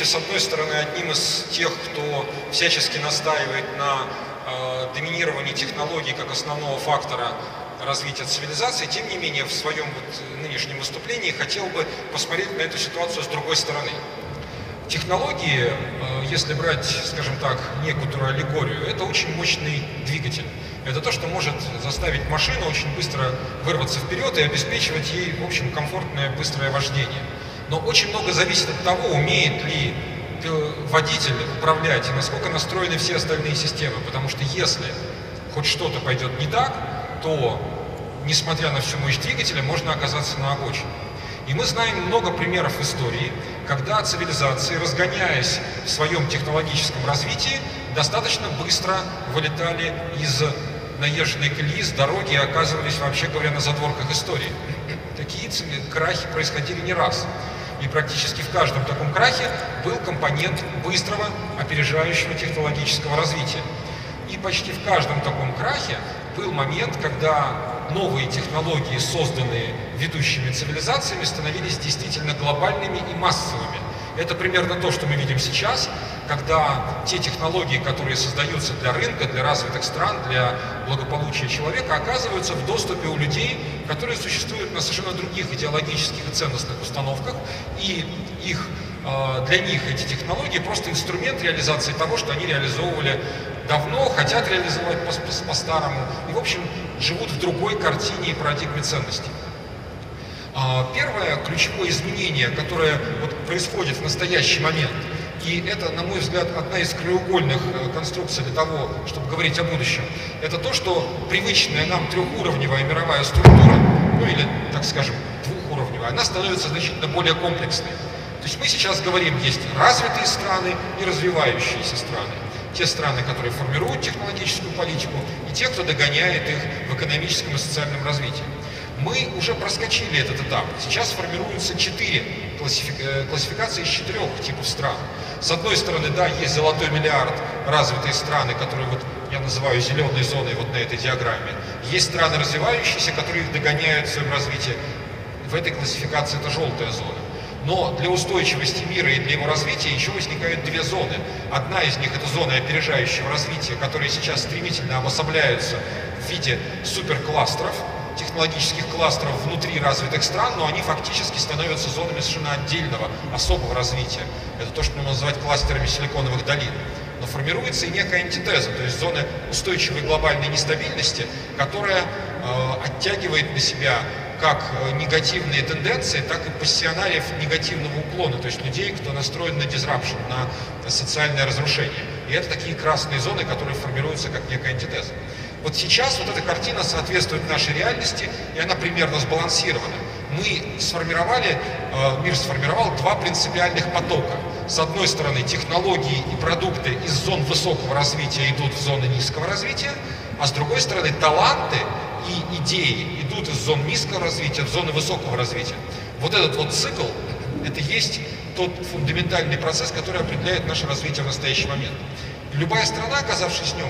будучи, с одной стороны, одним из тех, кто всячески настаивает на э, доминировании технологий как основного фактора развития цивилизации, тем не менее, в своем вот нынешнем выступлении хотел бы посмотреть на эту ситуацию с другой стороны. Технологии, э, если брать, скажем так, некоторую аллегорию, это очень мощный двигатель. Это то, что может заставить машину очень быстро вырваться вперед и обеспечивать ей, в общем, комфортное быстрое вождение. Но очень много зависит от того, умеет ли водитель управлять и насколько настроены все остальные системы. Потому что если хоть что-то пойдет не так, то, несмотря на всю мощь двигателя, можно оказаться на обочине. И мы знаем много примеров истории, когда цивилизации, разгоняясь в своем технологическом развитии, достаточно быстро вылетали из наезженной колеи с дороги и оказывались, вообще говоря, на задворках истории. Такие крахи происходили не раз. И практически в каждом таком крахе был компонент быстрого, опережающего технологического развития. И почти в каждом таком крахе был момент, когда новые технологии, созданные ведущими цивилизациями, становились действительно глобальными и массовыми. Это примерно то, что мы видим сейчас, когда те технологии, которые создаются для рынка, для развитых стран, для благополучия человека, оказываются в доступе у людей, которые существуют на совершенно других идеологических и ценностных установках, и их, а, для них эти технологии просто инструмент реализации того, что они реализовывали давно, хотят реализовать по-старому, и, в общем, живут в другой картине и парадигме ценностей. А, первое ключевое изменение, которое вот происходит в настоящий момент, и это, на мой взгляд, одна из краеугольных э, конструкций для того, чтобы говорить о будущем, это то, что привычная нам трехуровневая мировая структура, ну или, так скажем, двухуровневая, она становится значительно более комплексной. То есть мы сейчас говорим, есть развитые страны и развивающиеся страны. Те страны, которые формируют технологическую политику, и те, кто догоняет их в экономическом и социальном развитии. Мы уже проскочили этот этап. Сейчас формируются четыре э, классификации из четырех типов стран. С одной стороны, да, есть золотой миллиард, развитые страны, которые вот я называю зеленой зоной вот на этой диаграмме. Есть страны развивающиеся, которые их догоняют в своем развитии. В этой классификации это желтая зона. Но для устойчивости мира и для его развития еще возникают две зоны. Одна из них это зоны опережающего развития, которые сейчас стремительно обособляются в виде суперкластеров, технологических кластеров внутри развитых стран, но они фактически становятся зонами совершенно отдельного, особого развития. Это то, что мы называть кластерами силиконовых долин. Но формируется и некая антитеза, то есть зоны устойчивой глобальной нестабильности, которая э, оттягивает на себя как э, негативные тенденции, так и пассионариев негативного уклона, то есть людей, кто настроен на дизрапшн, на социальное разрушение. И это такие красные зоны, которые формируются как некая антитеза. Вот сейчас вот эта картина соответствует нашей реальности, и она примерно сбалансирована. Мы сформировали, э, мир сформировал два принципиальных потока. С одной стороны, технологии и продукты из зон высокого развития идут в зоны низкого развития, а с другой стороны, таланты и идеи идут из зон низкого развития в зоны высокого развития. Вот этот вот цикл, это есть тот фундаментальный процесс, который определяет наше развитие в настоящий момент. Любая страна, оказавшись в нем,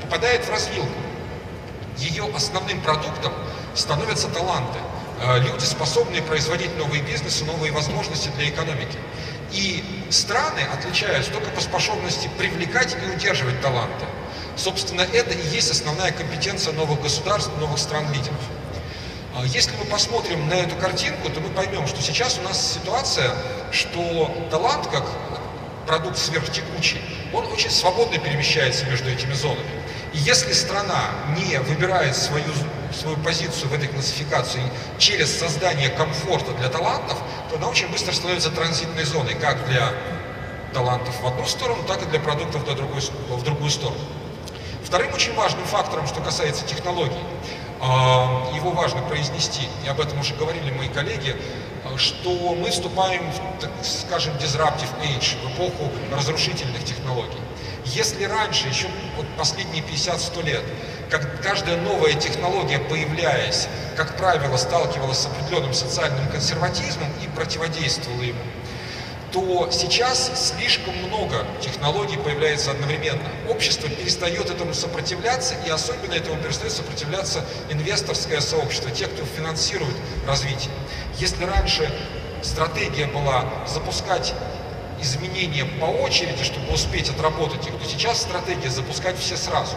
попадает в развилку ее основным продуктом становятся таланты. Э, люди, способные производить новые бизнесы, новые возможности для экономики. И страны отличаются только по способности привлекать и удерживать таланты. Собственно, это и есть основная компетенция новых государств, новых стран-лидеров. Э, если мы посмотрим на эту картинку, то мы поймем, что сейчас у нас ситуация, что талант, как продукт сверхтекучий, он очень свободно перемещается между этими зонами. И если страна не выбирает свою, свою позицию в этой классификации через создание комфорта для талантов, то она очень быстро становится транзитной зоной, как для талантов в одну сторону, так и для продуктов в другую, в другую сторону. Вторым очень важным фактором, что касается технологий, а, его важно произнести, и об этом уже говорили мои коллеги, что мы вступаем в, так скажем, disruptive age, в эпоху разрушительных технологий. Если раньше, еще вот последние 50-100 лет, как каждая новая технология, появляясь, как правило, сталкивалась с определенным социальным консерватизмом и противодействовала ему, то сейчас слишком много технологий появляется одновременно. Общество перестает этому сопротивляться, и особенно этому перестает сопротивляться инвесторское сообщество, те, кто финансирует развитие. Если раньше стратегия была запускать изменения по очереди, чтобы успеть отработать их, то сейчас стратегия запускать все сразу.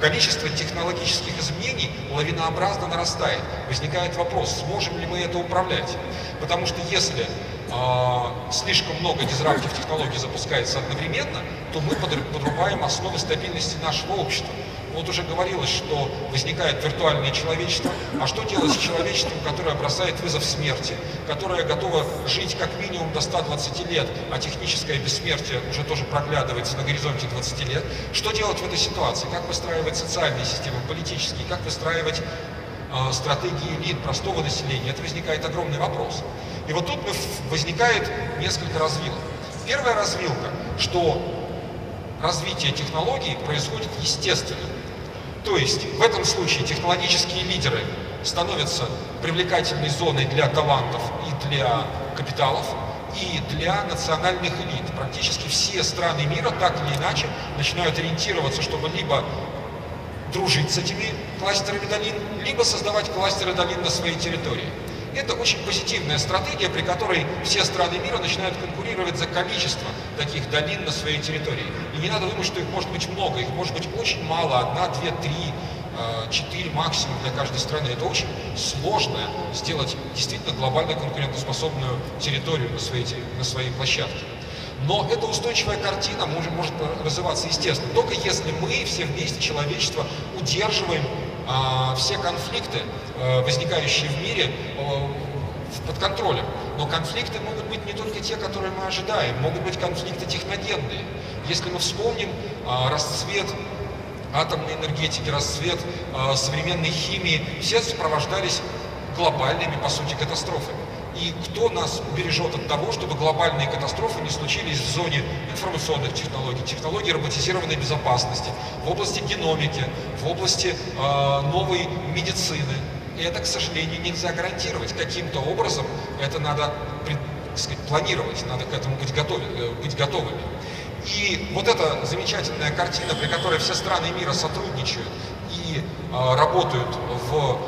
Количество технологических изменений лавинообразно нарастает. Возникает вопрос, сможем ли мы это управлять? Потому что если э, слишком много дизраптив технологий запускается одновременно, то мы подрубаем основы стабильности нашего общества. Вот уже говорилось, что возникает виртуальное человечество. А что делать с человечеством, которое бросает вызов смерти, которое готово жить как минимум до 120 лет, а техническое бессмертие уже тоже проглядывается на горизонте 20 лет? Что делать в этой ситуации? Как выстраивать социальные системы, политические? Как выстраивать э, стратегии элит, простого населения? Это возникает огромный вопрос. И вот тут возникает несколько развилок. Первая развилка, что развитие технологий происходит естественно. То есть в этом случае технологические лидеры становятся привлекательной зоной для талантов и для капиталов, и для национальных элит. Практически все страны мира так или иначе начинают ориентироваться, чтобы либо дружить с этими кластерами долин, либо создавать кластеры долин на своей территории. Это очень позитивная стратегия, при которой все страны мира начинают конкурировать за количество таких долин на своей территории. И не надо думать, что их может быть много, их может быть очень мало, одна, две, три, э, четыре максимум для каждой страны. Это очень сложно сделать действительно глобально конкурентоспособную территорию на своей, на своей площадке. Но эта устойчивая картина может, может развиваться естественно, только если мы все вместе, человечество, удерживаем а, все конфликты, а, возникающие в мире, а, под контролем. Но конфликты могут быть не только те, которые мы ожидаем, могут быть конфликты техногенные. Если мы вспомним расцвет атомной энергетики, расцвет современной химии, все сопровождались глобальными, по сути, катастрофами и кто нас убережет от того, чтобы глобальные катастрофы не случились в зоне информационных технологий, технологий роботизированной безопасности, в области геномики, в области э, новой медицины. И это, к сожалению, нельзя гарантировать. Каким-то образом это надо сказать, планировать, надо к этому быть, готов, э, быть готовыми. И вот эта замечательная картина, при которой все страны мира сотрудничают и э, работают в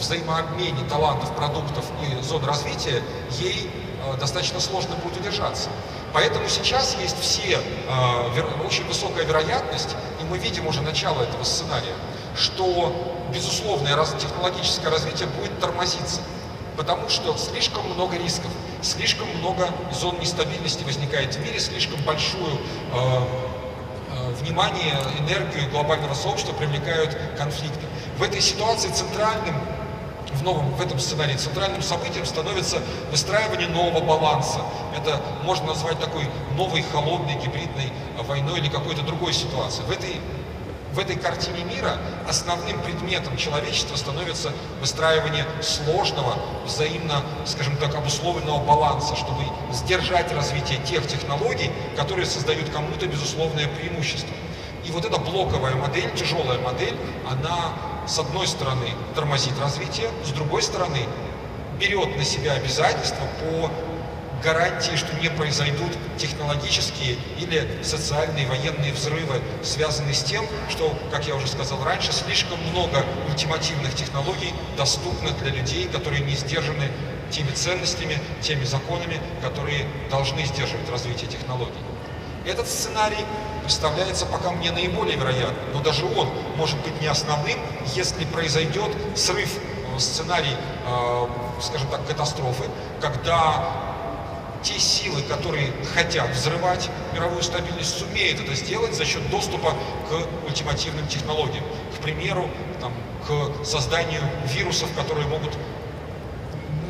взаимообмене талантов, продуктов и зон развития, ей э, достаточно сложно будет удержаться. Поэтому сейчас есть все, э, очень высокая вероятность, и мы видим уже начало этого сценария, что безусловное технологическое развитие будет тормозиться, потому что слишком много рисков, слишком много зон нестабильности возникает в мире, слишком большую э, внимание, энергию глобального сообщества привлекают конфликты. В этой ситуации центральным в новом, в этом сценарии центральным событием становится выстраивание нового баланса. Это можно назвать такой новой холодной гибридной войной или какой-то другой ситуацией. В этой, в этой картине мира основным предметом человечества становится выстраивание сложного, взаимно, скажем так, обусловленного баланса, чтобы сдержать развитие тех технологий, которые создают кому-то безусловное преимущество. И вот эта блоковая модель, тяжелая модель, она с одной стороны тормозит развитие, с другой стороны берет на себя обязательства по гарантии, что не произойдут технологические или социальные военные взрывы, связанные с тем, что, как я уже сказал раньше, слишком много ультимативных технологий доступно для людей, которые не сдержаны теми ценностями, теми законами, которые должны сдерживать развитие технологий. Этот сценарий представляется пока мне наиболее вероятным, но даже он может быть не основным, если произойдет срыв э, сценарий, э, скажем так, катастрофы, когда те силы, которые хотят взрывать мировую стабильность, сумеют это сделать за счет доступа к ультимативным технологиям. К примеру, там, к созданию вирусов, которые могут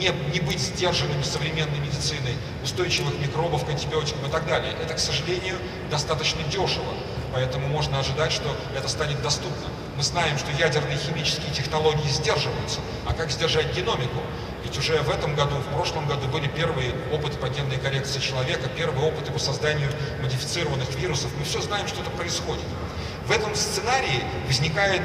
не, не быть сдержанными современной медициной, устойчивых микробов к антибиотикам и так далее. Это, к сожалению, достаточно дешево, поэтому можно ожидать, что это станет доступно. Мы знаем, что ядерные химические технологии сдерживаются, а как сдержать геномику? Ведь уже в этом году, в прошлом году были первые опыты по генной коррекции человека, первые опыты по созданию модифицированных вирусов. Мы все знаем, что это происходит. В этом сценарии возникает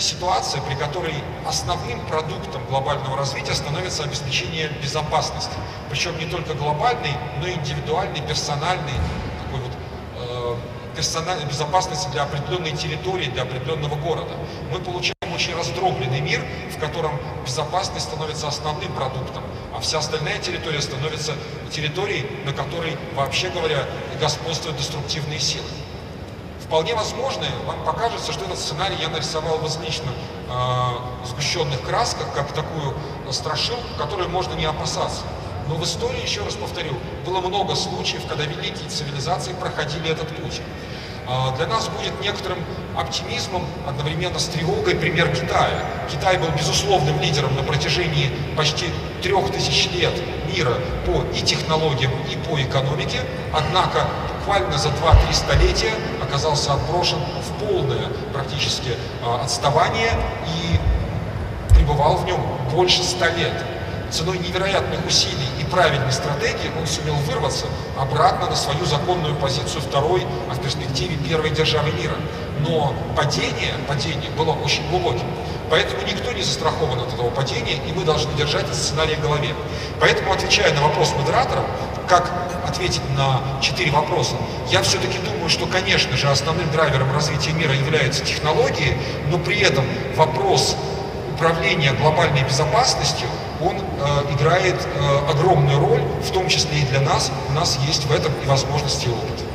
ситуация, при которой основным продуктом глобального развития становится обеспечение безопасности. Причем не только глобальной, но и индивидуальной, персональной, такой вот э, персональной безопасности для определенной территории, для определенного города. Мы получаем очень раздробленный мир, в котором безопасность становится основным продуктом, а вся остальная территория становится территорией, на которой, вообще говоря, господствуют деструктивные силы. Вполне возможно, вам покажется, что этот сценарий я нарисовал в излишне э, сгущенных красках, как такую страшилку, которую можно не опасаться. Но в истории, еще раз повторю, было много случаев, когда великие цивилизации проходили этот путь. А, для нас будет некоторым оптимизмом одновременно с тревогой пример Китая. Китай был безусловным лидером на протяжении почти трех тысяч лет мира по и технологиям, и по экономике, однако буквально за 2-3 столетия оказался отброшен в полное практически а, отставание и пребывал в нем больше ста лет ценой невероятных усилий и правильной стратегии он сумел вырваться обратно на свою законную позицию второй, а в перспективе первой державы мира. Но падение, падение было очень глубоким. Поэтому никто не застрахован от этого падения, и мы должны держать этот сценарий в голове. Поэтому, отвечая на вопрос модератора, как ответить на четыре вопроса, я все-таки думаю, что, конечно же, основным драйвером развития мира являются технологии, но при этом вопрос управления глобальной безопасностью он э, играет э, огромную роль, в том числе и для нас. У нас есть в этом и возможности и опыт.